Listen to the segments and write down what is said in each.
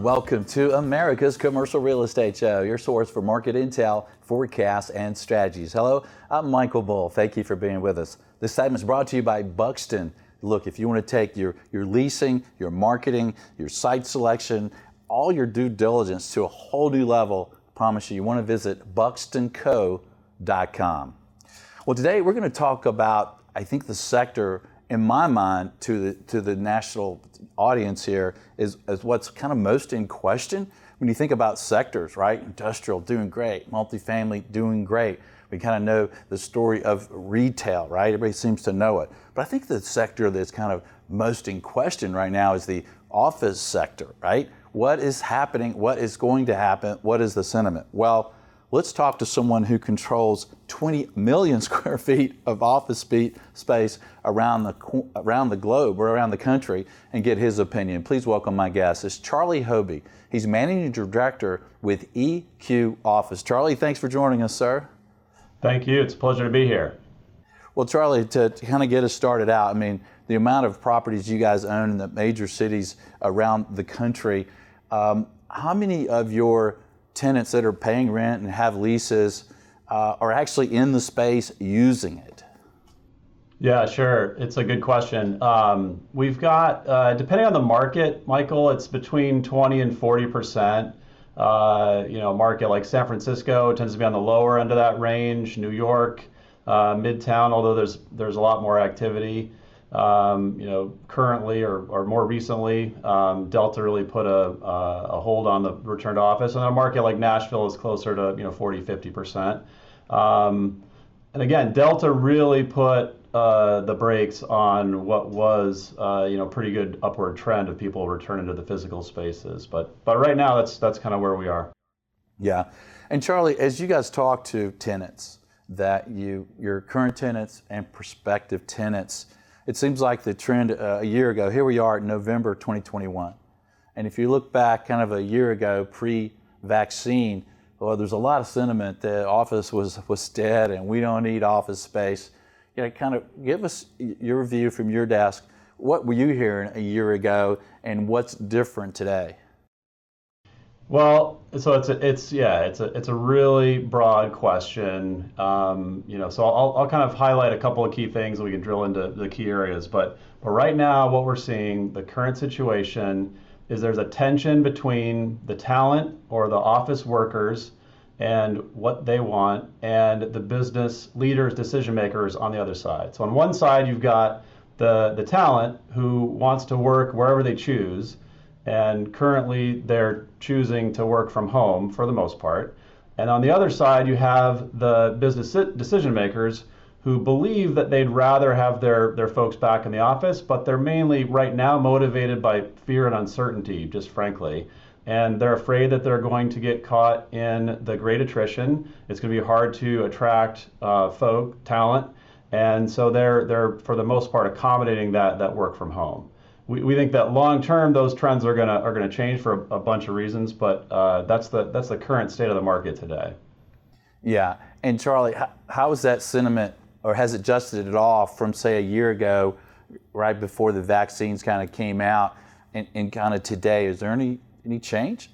Welcome to America's Commercial Real Estate Show, your source for market intel, forecasts, and strategies. Hello, I'm Michael Bull. Thank you for being with us. This segment is brought to you by Buxton. Look, if you want to take your, your leasing, your marketing, your site selection, all your due diligence to a whole new level, I promise you, you want to visit buxtonco.com. Well, today we're going to talk about, I think, the sector in my mind to the to the national audience here is, is what's kind of most in question when you think about sectors, right? Industrial doing great, multifamily doing great. We kind of know the story of retail, right? Everybody seems to know it. But I think the sector that's kind of most in question right now is the office sector, right? What is happening? What is going to happen? What is the sentiment? Well, let's talk to someone who controls 20 million square feet of office space around the, around the globe or around the country and get his opinion. Please welcome my guest. It's Charlie Hobie. He's managing director with EQ Office. Charlie, thanks for joining us, sir. Thank you. It's a pleasure to be here. Well, Charlie, to, to kind of get us started out, I mean, the amount of properties you guys own in the major cities around the country, um, how many of your tenants that are paying rent and have leases uh, are actually in the space using it? Yeah, sure. It's a good question. Um, we've got, uh, depending on the market, Michael, it's between 20 and 40 percent. Uh, you know, market like San Francisco tends to be on the lower end of that range. New York, uh, Midtown, although there's there's a lot more activity. Um, you know, currently or, or more recently, um, Delta really put a, a hold on the return to office. And a market like Nashville is closer to, you know, 40, 50%. Um, and again, Delta really put uh, the brakes on what was, uh, you know, pretty good upward trend of people returning to the physical spaces. But, but right now, that's, that's kind of where we are. Yeah. And Charlie, as you guys talk to tenants, that you, your current tenants and prospective tenants, it seems like the trend uh, a year ago, here we are in November 2021. And if you look back kind of a year ago, pre vaccine, well, there's a lot of sentiment that office was, was dead and we don't need office space. You know, kind of give us your view from your desk. What were you hearing a year ago and what's different today? Well, so it's a, it's yeah, it's a it's a really broad question. Um, you know, so I'll I'll kind of highlight a couple of key things and we can drill into the key areas. But but right now, what we're seeing, the current situation is there's a tension between the talent or the office workers and what they want and the business leaders, decision makers on the other side. So on one side, you've got the the talent who wants to work wherever they choose and currently they're choosing to work from home for the most part. And on the other side, you have the business decision makers who believe that they'd rather have their, their folks back in the office, but they're mainly right now motivated by fear and uncertainty, just frankly. And they're afraid that they're going to get caught in the great attrition. It's going to be hard to attract uh, folk, talent. And so they're, they're, for the most part, accommodating that, that work from home we, we think that long term those trends are gonna are gonna change for a, a bunch of reasons, but uh, that's the that's the current state of the market today. Yeah, and Charlie, how, how is that sentiment, or has it adjusted at all from say a year ago, right before the vaccines kind of came out, and, and kind of today? Is there any any change?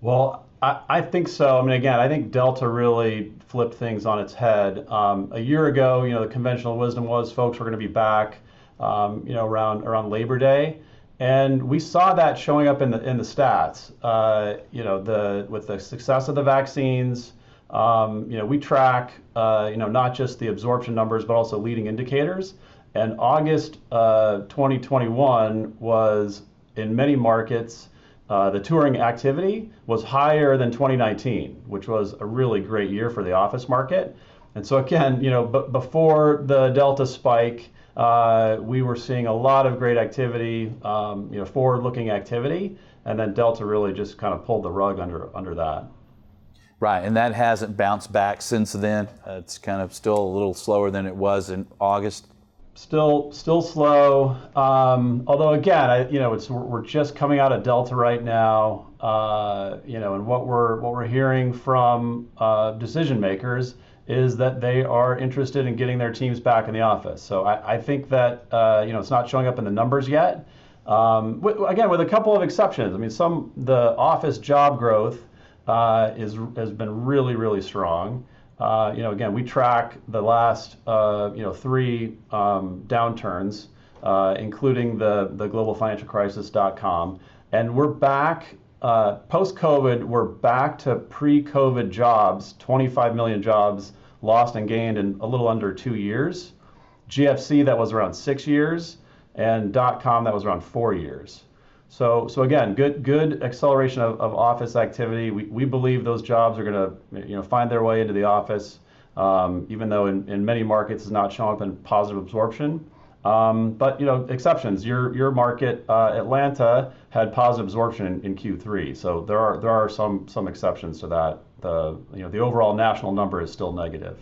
Well, I, I, think so. I mean, again, I think Delta really flipped things on its head. Um, a year ago, you know, the conventional wisdom was folks were going to be back um, you know, around around Labor Day, and we saw that showing up in the in the stats. Uh, you know, the with the success of the vaccines, um, you know, we track, uh, you know, not just the absorption numbers but also leading indicators. And August uh, 2021 was in many markets. Uh, the touring activity was higher than 2019, which was a really great year for the office market. And so again, you know, b- before the Delta spike, uh, we were seeing a lot of great activity, um, you know, forward-looking activity, and then Delta really just kind of pulled the rug under under that. Right, and that hasn't bounced back since then. Uh, it's kind of still a little slower than it was in August. Still, still slow. Um, although again, I, you know, it's we're, just coming out of Delta right now. Uh, you know, and what we're what we're hearing from uh, decision makers is that they are interested in getting their teams back in the office. So I, I think that uh, you know it's not showing up in the numbers yet. Um, with, again, with a couple of exceptions. I mean, some the office job growth uh, is has been really really strong. Uh, you know, again, we track the last uh, you know three um, downturns, uh, including the the global financial crisis.com, and we're back uh, post COVID. We're back to pre-COVID jobs, 25 million jobs lost and gained in a little under two years. GFC that was around six years, and dot com that was around four years. So, so again, good good acceleration of, of office activity. We, we believe those jobs are going to you know find their way into the office, um, even though in, in many markets it's not showing up in positive absorption. Um, but you know exceptions. Your your market, uh, Atlanta, had positive absorption in, in, Q3. So there are there are some some exceptions to that. The you know the overall national number is still negative.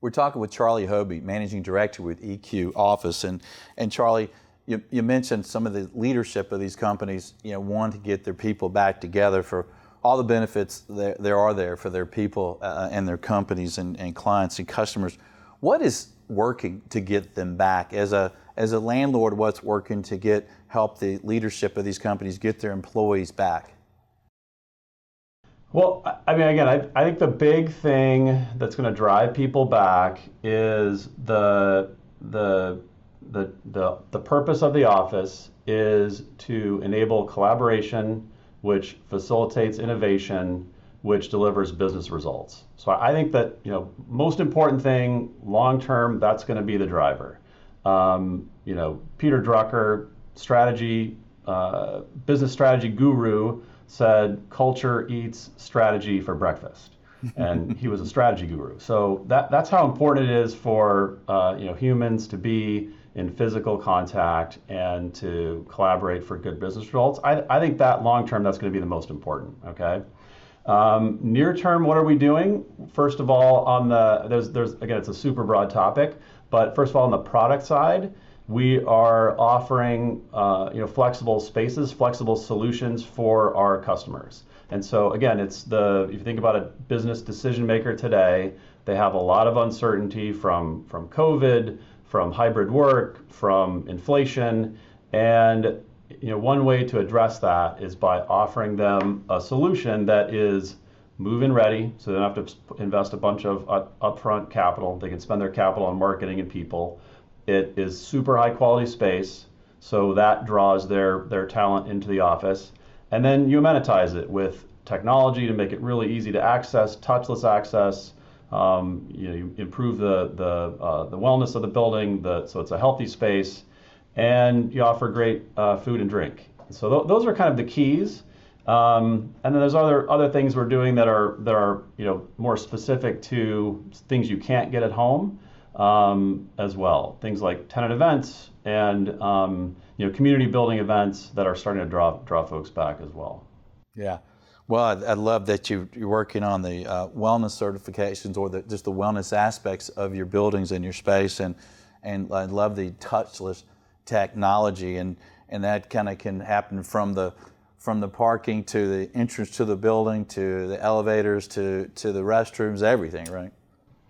We're talking with Charlie Hobey, managing director with EQ Office, and and Charlie you, you mentioned some of the leadership of these companies, you know, want to get their people back together for all the benefits there, there are there for their people uh, and their companies and, and clients and customers. What is working to get them back as a as a landlord? What's working to get help the leadership of these companies get their employees back? Well, I mean, again, I, I think the big thing that's going to drive people back is the the the, the, the purpose of the office is to enable collaboration, which facilitates innovation, which delivers business results. So I think that you know most important thing long term that's going to be the driver. Um, you know Peter Drucker, strategy uh, business strategy guru, said culture eats strategy for breakfast, and he was a strategy guru. So that that's how important it is for uh, you know humans to be in physical contact and to collaborate for good business results. I, I think that long term, that's going to be the most important. Okay. Um, near term, what are we doing? First of all, on the there's there's again, it's a super broad topic, but first of all, on the product side, we are offering uh, you know flexible spaces, flexible solutions for our customers. And so again, it's the if you think about a business decision maker today, they have a lot of uncertainty from from COVID from hybrid work, from inflation, and you know one way to address that is by offering them a solution that is move-in ready, so they don't have to invest a bunch of upfront capital. They can spend their capital on marketing and people. It is super high quality space, so that draws their their talent into the office, and then you amenitize it with technology to make it really easy to access, touchless access um, you, know, you improve the the, uh, the wellness of the building, the, so it's a healthy space, and you offer great uh, food and drink. So th- those are kind of the keys. Um, and then there's other other things we're doing that are that are you know more specific to things you can't get at home um, as well. Things like tenant events and um, you know community building events that are starting to draw draw folks back as well. Yeah. Well, I, love that you, are working on the uh, wellness certifications or the, just the wellness aspects of your buildings and your space, and and I love the touchless technology, and and that kind of can happen from the from the parking to the entrance to the building to the elevators to to the restrooms, everything, right?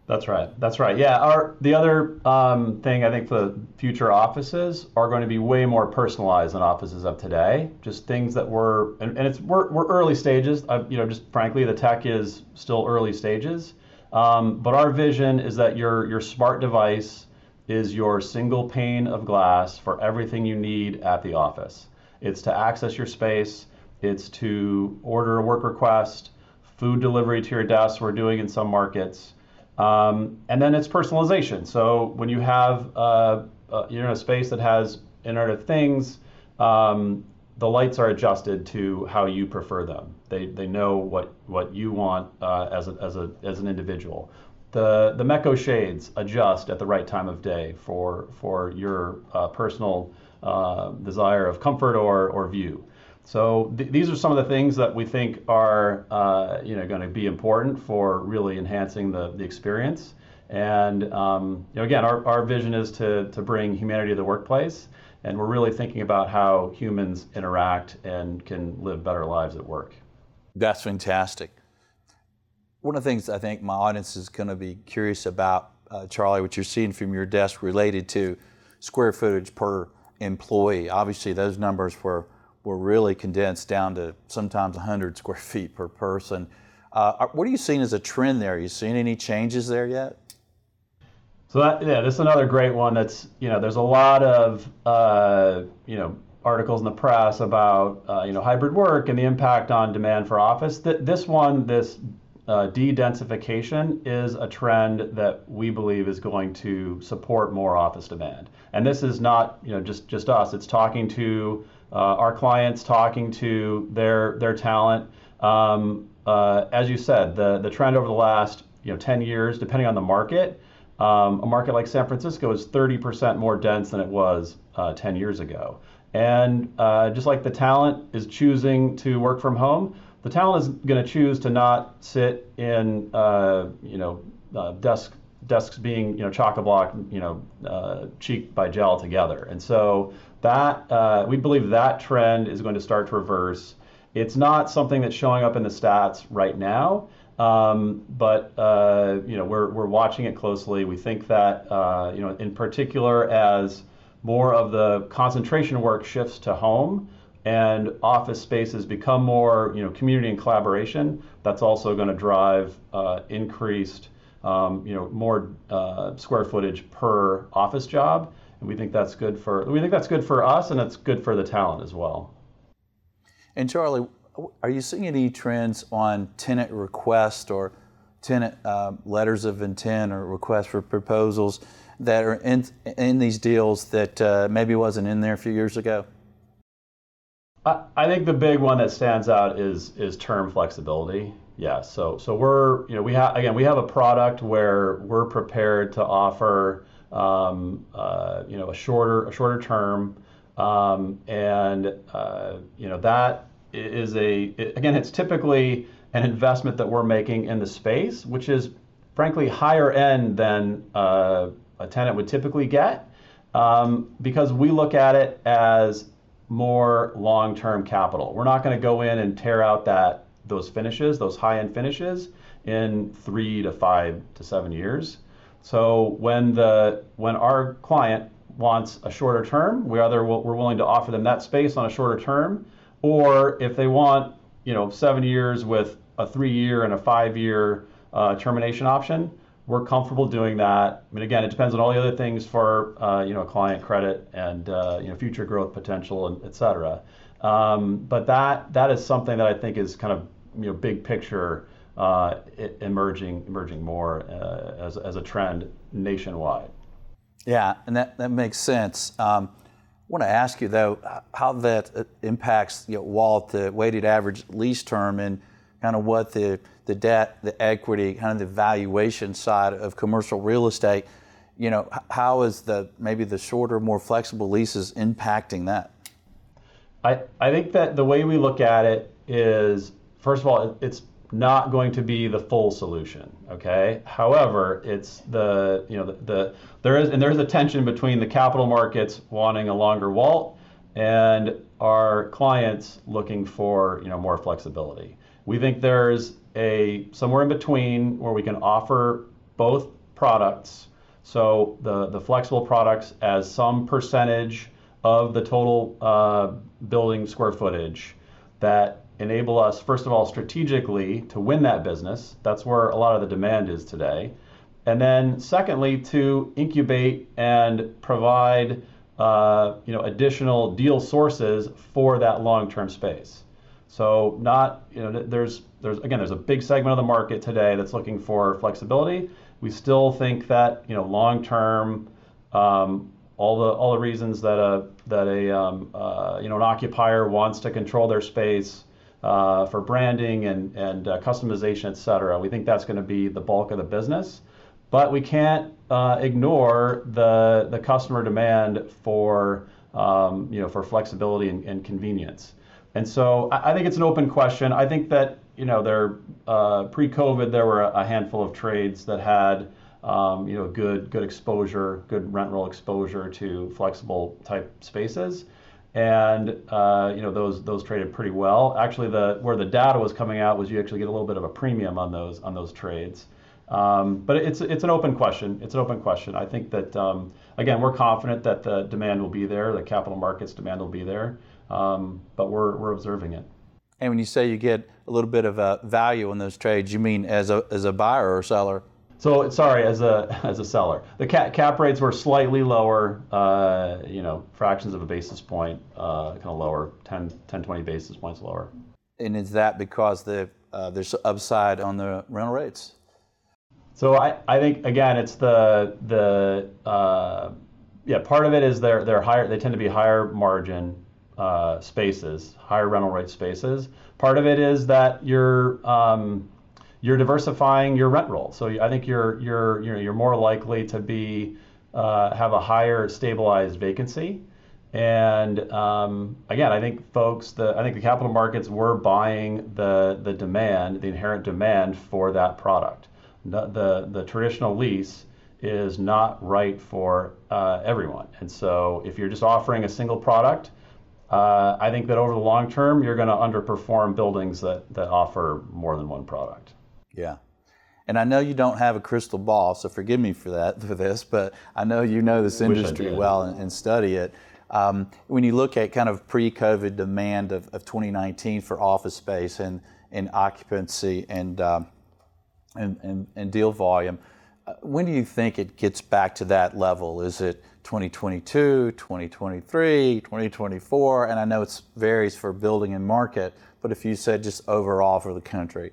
That's right. That's right. Yeah. Our the other um, thing I think for the future offices are going to be way more personalized than offices of today. Just things that were and, and it's we're, we're early stages. Uh, you know, just frankly, the tech is still early stages. Um, but our vision is that your your smart device is your single pane of glass for everything you need at the office. It's to access your space. It's to order a work request, food delivery to your desk. We're doing in some markets um, and then it's personalization. So when you have uh, uh, you're in a space that has Internet of Things, um, the lights are adjusted to how you prefer them. They, they know what, what you want uh, as, a, as, a, as an individual. The, the Mecho shades adjust at the right time of day for, for your uh, personal uh, desire of comfort or, or view. So th- these are some of the things that we think are uh, you know going to be important for really enhancing the, the experience. And um, you know, again, our, our vision is to, to bring humanity to the workplace, and we're really thinking about how humans interact and can live better lives at work. That's fantastic. One of the things I think my audience is going to be curious about, uh, Charlie, what you're seeing from your desk related to square footage per employee. Obviously, those numbers were, were really condensed down to sometimes 100 square feet per person. Uh, what are you seeing as a trend there? Are you seeing any changes there yet? So that, yeah, this is another great one. That's you know, there's a lot of uh, you know articles in the press about uh, you know hybrid work and the impact on demand for office. Th- this one, this uh, de-densification is a trend that we believe is going to support more office demand. And this is not you know just just us. It's talking to our clients, talking to their their talent. Um, uh, as you said, the the trend over the last you know 10 years, depending on the market, um, a market like San Francisco is 30% more dense than it was uh, 10 years ago. And uh, just like the talent is choosing to work from home, the talent is going to choose to not sit in, uh, you know, uh, desk desks being, you know, chock a block, you know, uh, cheek by jowl together. And so that uh, we believe that trend is going to start to reverse. It's not something that's showing up in the stats right now. Um, but uh, you know we're, we're watching it closely. We think that uh, you know in particular as more of the concentration work shifts to home and office spaces become more you know community and collaboration. That's also going to drive uh, increased um, you know more uh, square footage per office job, and we think that's good for we think that's good for us and it's good for the talent as well. And Charlie, are you seeing any trends on tenant request or tenant uh, letters of intent or requests for proposals that are in, in these deals that uh, maybe wasn't in there a few years ago? I, think the big one that stands out is is term flexibility. Yeah, so so we're you know we have again we have a product where we're prepared to offer um, uh, you know a shorter a shorter term. Um, and uh, you know that is a again it's typically an investment that we're making in the space which is frankly higher end than uh, a tenant would typically get um, because we look at it as more long-term capital. We're not going to go in and tear out that those finishes those high-end finishes in three to five to seven years so when the when our client wants a shorter term we either we're willing to offer them that space on a shorter term or if they want, you know, seven years with a three-year and a five-year uh, termination option, we're comfortable doing that. I mean, again, it depends on all the other things for uh, you know client credit and uh, you know future growth potential and et cetera. Um, but that that is something that I think is kind of you know big picture uh, emerging emerging more uh, as as a trend nationwide. Yeah, and that that makes sense. Um, I want to ask you though how that uh, impacts you know, WALT, the weighted average lease term, and kind of what the the debt, the equity, kind of the valuation side of commercial real estate. You know, how is the maybe the shorter, more flexible leases impacting that? I I think that the way we look at it is first of all it's not going to be the full solution. Okay. However, it's the you know the, the there is and there's a tension between the capital markets wanting a longer WALT and our clients looking for you know more flexibility. We think there's a somewhere in between where we can offer both products. So the the flexible products as some percentage of the total uh, building square footage that enable us, first of all, strategically to win that business. That's where a lot of the demand is today. And then, secondly, to incubate and provide uh, you know, additional deal sources for that long-term space. So, not you know, there's there's again there's a big segment of the market today that's looking for flexibility. We still think that you know long-term, um, all the all the reasons that a that a um, uh, you know an occupier wants to control their space uh, for branding and, and uh, customization, et cetera. We think that's going to be the bulk of the business. But we can't uh, ignore the, the customer demand for, um, you know, for flexibility and, and, convenience. And so I, think it's an open question. I think that, you know, there, uh, pre-COVID, there were a handful of trades that had um, you know, good good exposure, good rent roll exposure to flexible type spaces, and uh, you know those those traded pretty well. Actually, the where the data was coming out was you actually get a little bit of a premium on those on those trades. Um, but it's it's an open question. It's an open question. I think that um, again we're confident that the demand will be there, the capital markets demand will be there, um, but we're we're observing it. And when you say you get a little bit of a value in those trades, you mean as a as a buyer or seller? So sorry, as a as a seller, the cap, cap rates were slightly lower, uh, you know, fractions of a basis point, uh, kind of lower, 10, 10, 20 basis points lower. And is that because the uh, there's upside on the rental rates? So I, I think again it's the the uh, yeah part of it is they're they're higher they tend to be higher margin uh, spaces, higher rental rate spaces. Part of it is that you're um, you're diversifying your rent roll. So I think you're you're you know, you're more likely to be uh, have a higher stabilized vacancy. And um, again, I think folks, the I think the capital markets were buying the the demand, the inherent demand for that product. The the, the traditional lease is not right for uh, everyone. And so if you're just offering a single product, uh, I think that over the long term, you're going to underperform buildings that, that offer more than one product. Yeah. And I know you don't have a crystal ball, so forgive me for that for this, but I know you know this industry well and, and, study it. Um, when you look at kind of pre-COVID demand of, of 2019 for office space and, and occupancy and, um, and, and, and, deal volume, uh, when do you think it gets back to that level? Is it 2022, 2023, 2024? And I know it varies for building and market, but if you said just overall for the country.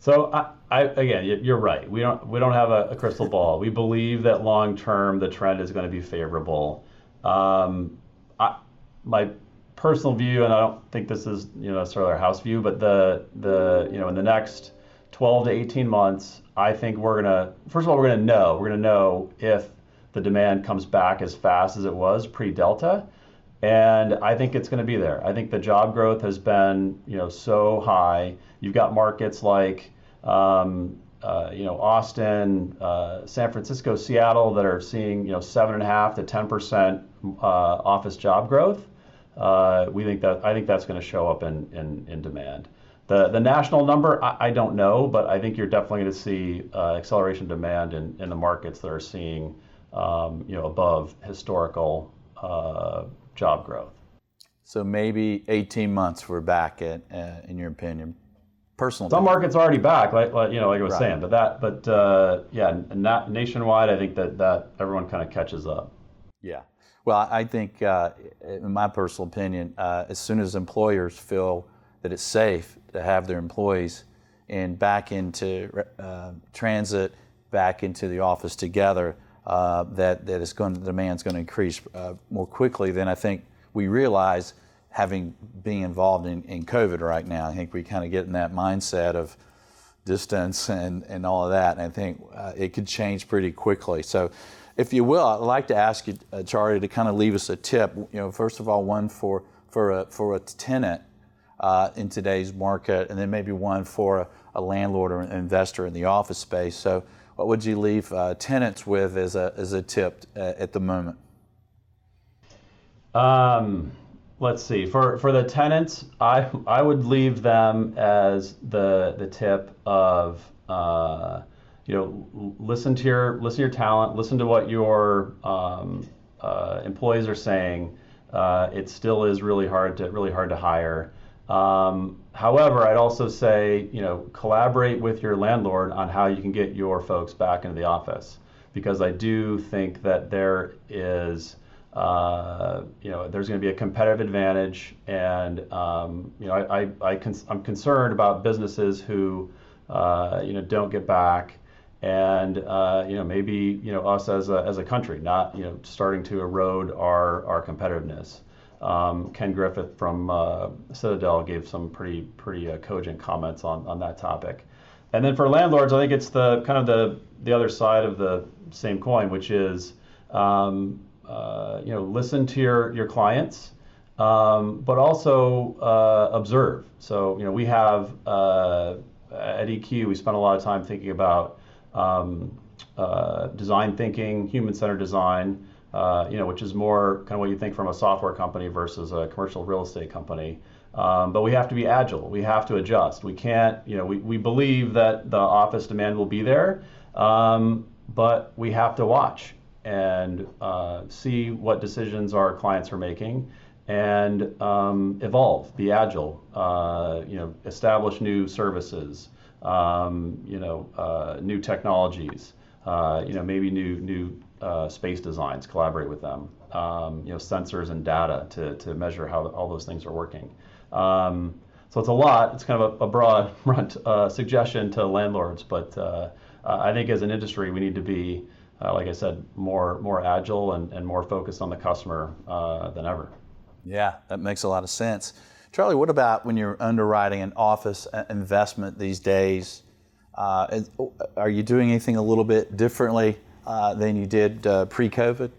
So I, I, again, you're right. We don't we don't have a, a crystal ball. We believe that long term the trend is going to be favorable. Um, I, my personal view, and I don't think this is you know necessarily our house view, but the the you know in the next 12 to 18 months, I think we're gonna first of all we're gonna know we're gonna know if the demand comes back as fast as it was pre Delta. And I think it's going to be there. I think the job growth has been, you know, so high. You've got markets like, um, uh, you know, Austin, uh, San Francisco, Seattle that are seeing, you know, seven and a half to ten percent uh, office job growth. Uh, we think that I think that's going to show up in, in, in demand. The, the national number, I, I, don't know, but I think you're definitely going to see uh, acceleration demand in, in the markets that are seeing, um, you know, above historical uh, job growth. So maybe 18 months we're back at, uh, in your opinion. Personal. Some markets are already back, like, like you know, like I was right. saying, but that, but uh, yeah, not nationwide. I think that that everyone kind of catches up. Yeah. Well, I think, uh, in my personal opinion, uh, as soon as employers feel that it's safe to have their employees and back into uh, transit, back into the office together, uh, that that is going the demand's going to increase uh, more quickly than I think we realize. Having being involved in, in COVID right now, I think we kind of get in that mindset of distance and, and all of that. And I think uh, it could change pretty quickly. So, if you will, I'd like to ask you, uh, Charlie, to kind of leave us a tip. You know, first of all, one for for a for a tenant uh, in today's market, and then maybe one for a, a landlord or an investor in the office space. So, what would you leave uh, tenants with as a, as a tip uh, at the moment? Um, let's see. For, for the tenants, I, I would leave them as the, the tip of, uh, you know, listen to your, listen to your talent, listen to what your um, uh, employees are saying. Uh, it still is really hard to, really hard to hire. Um, however, I'd also say, you know, collaborate with your landlord on how you can get your folks back into the office, because I do think that there is, uh, you know, there's going to be a competitive advantage, and um, you know, I, I, I am concerned about businesses who, uh, you know, don't get back, and uh, you know, maybe you know, us as a as a country, not you know, starting to erode our our competitiveness. Um, Ken Griffin from uh, Citadel gave some pretty pretty uh, cogent comments on, on that topic. And then for landlords, I think it's the kind of the the other side of the same coin, which is um, uh, you know listen to your your clients, um, but also uh, observe. So you know we have uh, at EQ we spend a lot of time thinking about um, uh, design thinking, human-centered design, uh, you know, which is more kind of what you think from a software company versus a commercial real estate company. Um, but we have to be agile. We have to adjust. We can't, you know, we, we believe that the office demand will be there, um, but we have to watch and uh, see what decisions our clients are making and um, evolve, be agile, uh, you know, establish new services, um, you know, uh, new technologies, uh, you know, maybe new new uh, space designs, collaborate with them, um, you know, sensors and data to, to measure how all those things are working. Um, so it's a lot. It's kind of a, a broad uh, suggestion to landlords, but I think as an industry we need to be, uh, like I said, more more agile and, and more focused on the customer uh, than ever. Yeah, that makes a lot of sense. Charlie, what about when you're underwriting an office uh, investment these days? Uh, are you doing anything a little bit differently uh, than you did uh, pre-COVID?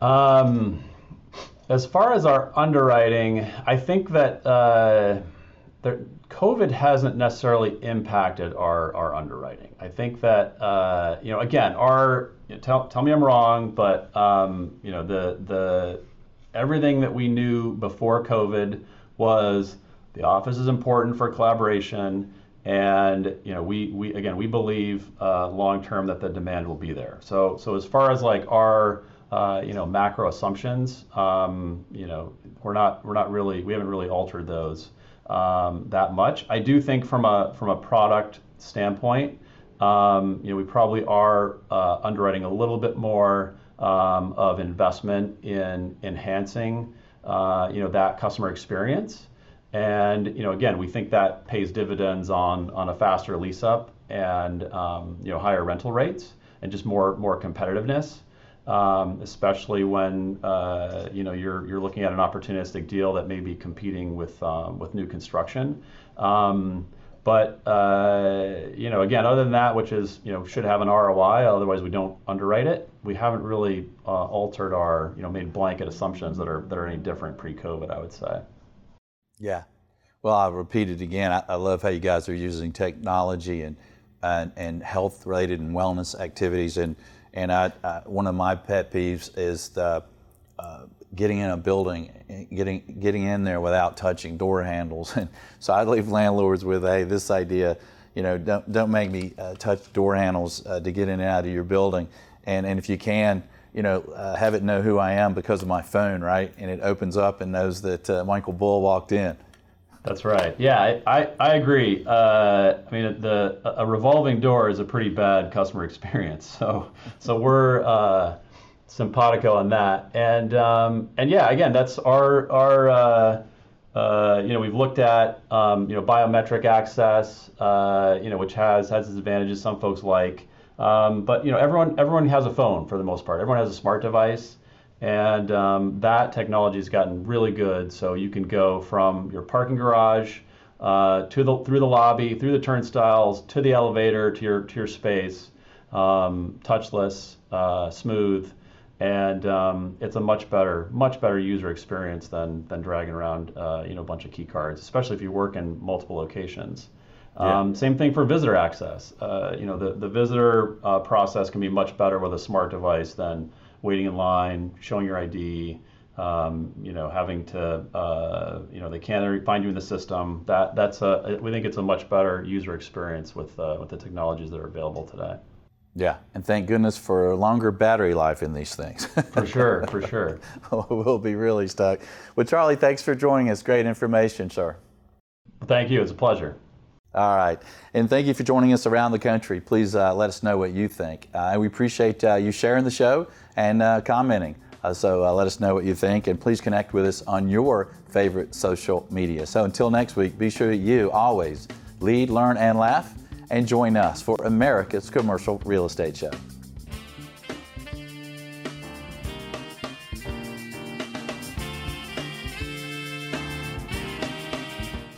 Um, as far as our underwriting, I think that uh, there, COVID hasn't necessarily impacted our, our underwriting. I think that uh, you know again, our you know, tell, tell me I'm wrong, but um, you know the the everything that we knew before COVID was the office is important for collaboration and you know we, we again we believe uh, long term that the demand will be there so so as far as like our uh, you know macro assumptions um, you know we're not we're not really we haven't really altered those um, that much I do think from a from a product standpoint um, you know we probably are uh, underwriting a little bit more um, of investment in enhancing uh, you know that customer experience and you know, again, we think that pays dividends on on a faster lease up and um, you know higher rental rates and just more more competitiveness. Um, especially when uh, you know you're you're looking at an opportunistic deal that may be competing with um, with new construction. Um, but uh, you know, again, other than that, which is you know should have an ROI, otherwise we don't underwrite it. We haven't really uh, altered our you know made blanket assumptions that are that are any different pre-COVID. I would say. Yeah. Well, I'll repeat it again. I, I love how you guys are using technology and and, and health related and wellness activities. And and I, I, one of my pet peeves is the uh, getting in a building, getting getting in there without touching door handles. And so I leave landlords with, hey, this idea, you know, don't don't make me uh, touch door handles uh, to get in and out of your building. And and if you can, you know, uh, have it know who I am because of my phone, right? And it opens up and knows that uh, Michael Bull walked in. That's right. Yeah, I, I, I agree. Uh, I mean, the a revolving door is a pretty bad customer experience. So so we're uh, simpatico on that. And um, and yeah, again, that's our our uh, uh you know we've looked at um, you know biometric access, uh, you know, which has has its advantages. Some folks like. Um, but you know, everyone everyone has a phone for the most part. Everyone has a smart device, and um, that technology has gotten really good. So you can go from your parking garage uh, to the through the lobby, through the turnstiles, to the elevator, to your to your space, um, touchless, uh, smooth, and um, it's a much better much better user experience than than dragging around uh, you know a bunch of key cards, especially if you work in multiple locations. Yeah. Um, same thing for visitor access. Uh, you know, the, the visitor uh, process can be much better with a smart device than waiting in line, showing your ID, um, you know, having to, uh, you know, they can't find you in the system. That that's a, we think it's a much better user experience with uh, with the technologies that are available today. Yeah, and thank goodness for longer battery life in these things. for sure, for sure. we'll be really stuck. Well, Charlie, thanks for joining us. Great information, sir. Thank you. It's a pleasure. All right. And thank you for joining us around the country. Please uh, let us know what you think. Uh, we appreciate uh, you sharing the show and uh, commenting. Uh, so uh, let us know what you think and please connect with us on your favorite social media. So until next week, be sure you always lead, learn, and laugh and join us for America's Commercial Real Estate Show.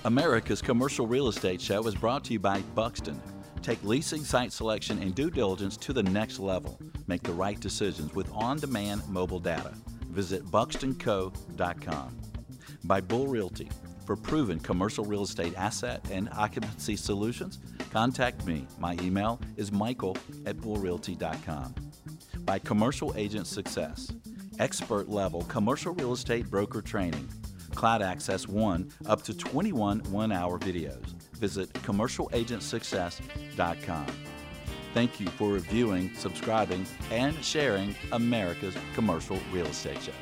America's Commercial Real Estate Show is brought to you by Buxton. Take leasing, site selection, and due diligence to the next level. Make the right decisions with on demand mobile data. Visit buxtonco.com. By Bull Realty. For proven commercial real estate asset and occupancy solutions, contact me. My email is michael at bullrealty.com. By Commercial Agent Success, expert level commercial real estate broker training. Cloud Access 1 up to 21 one hour videos. Visit commercialagentsuccess.com. Thank you for reviewing, subscribing, and sharing America's Commercial Real Estate Show.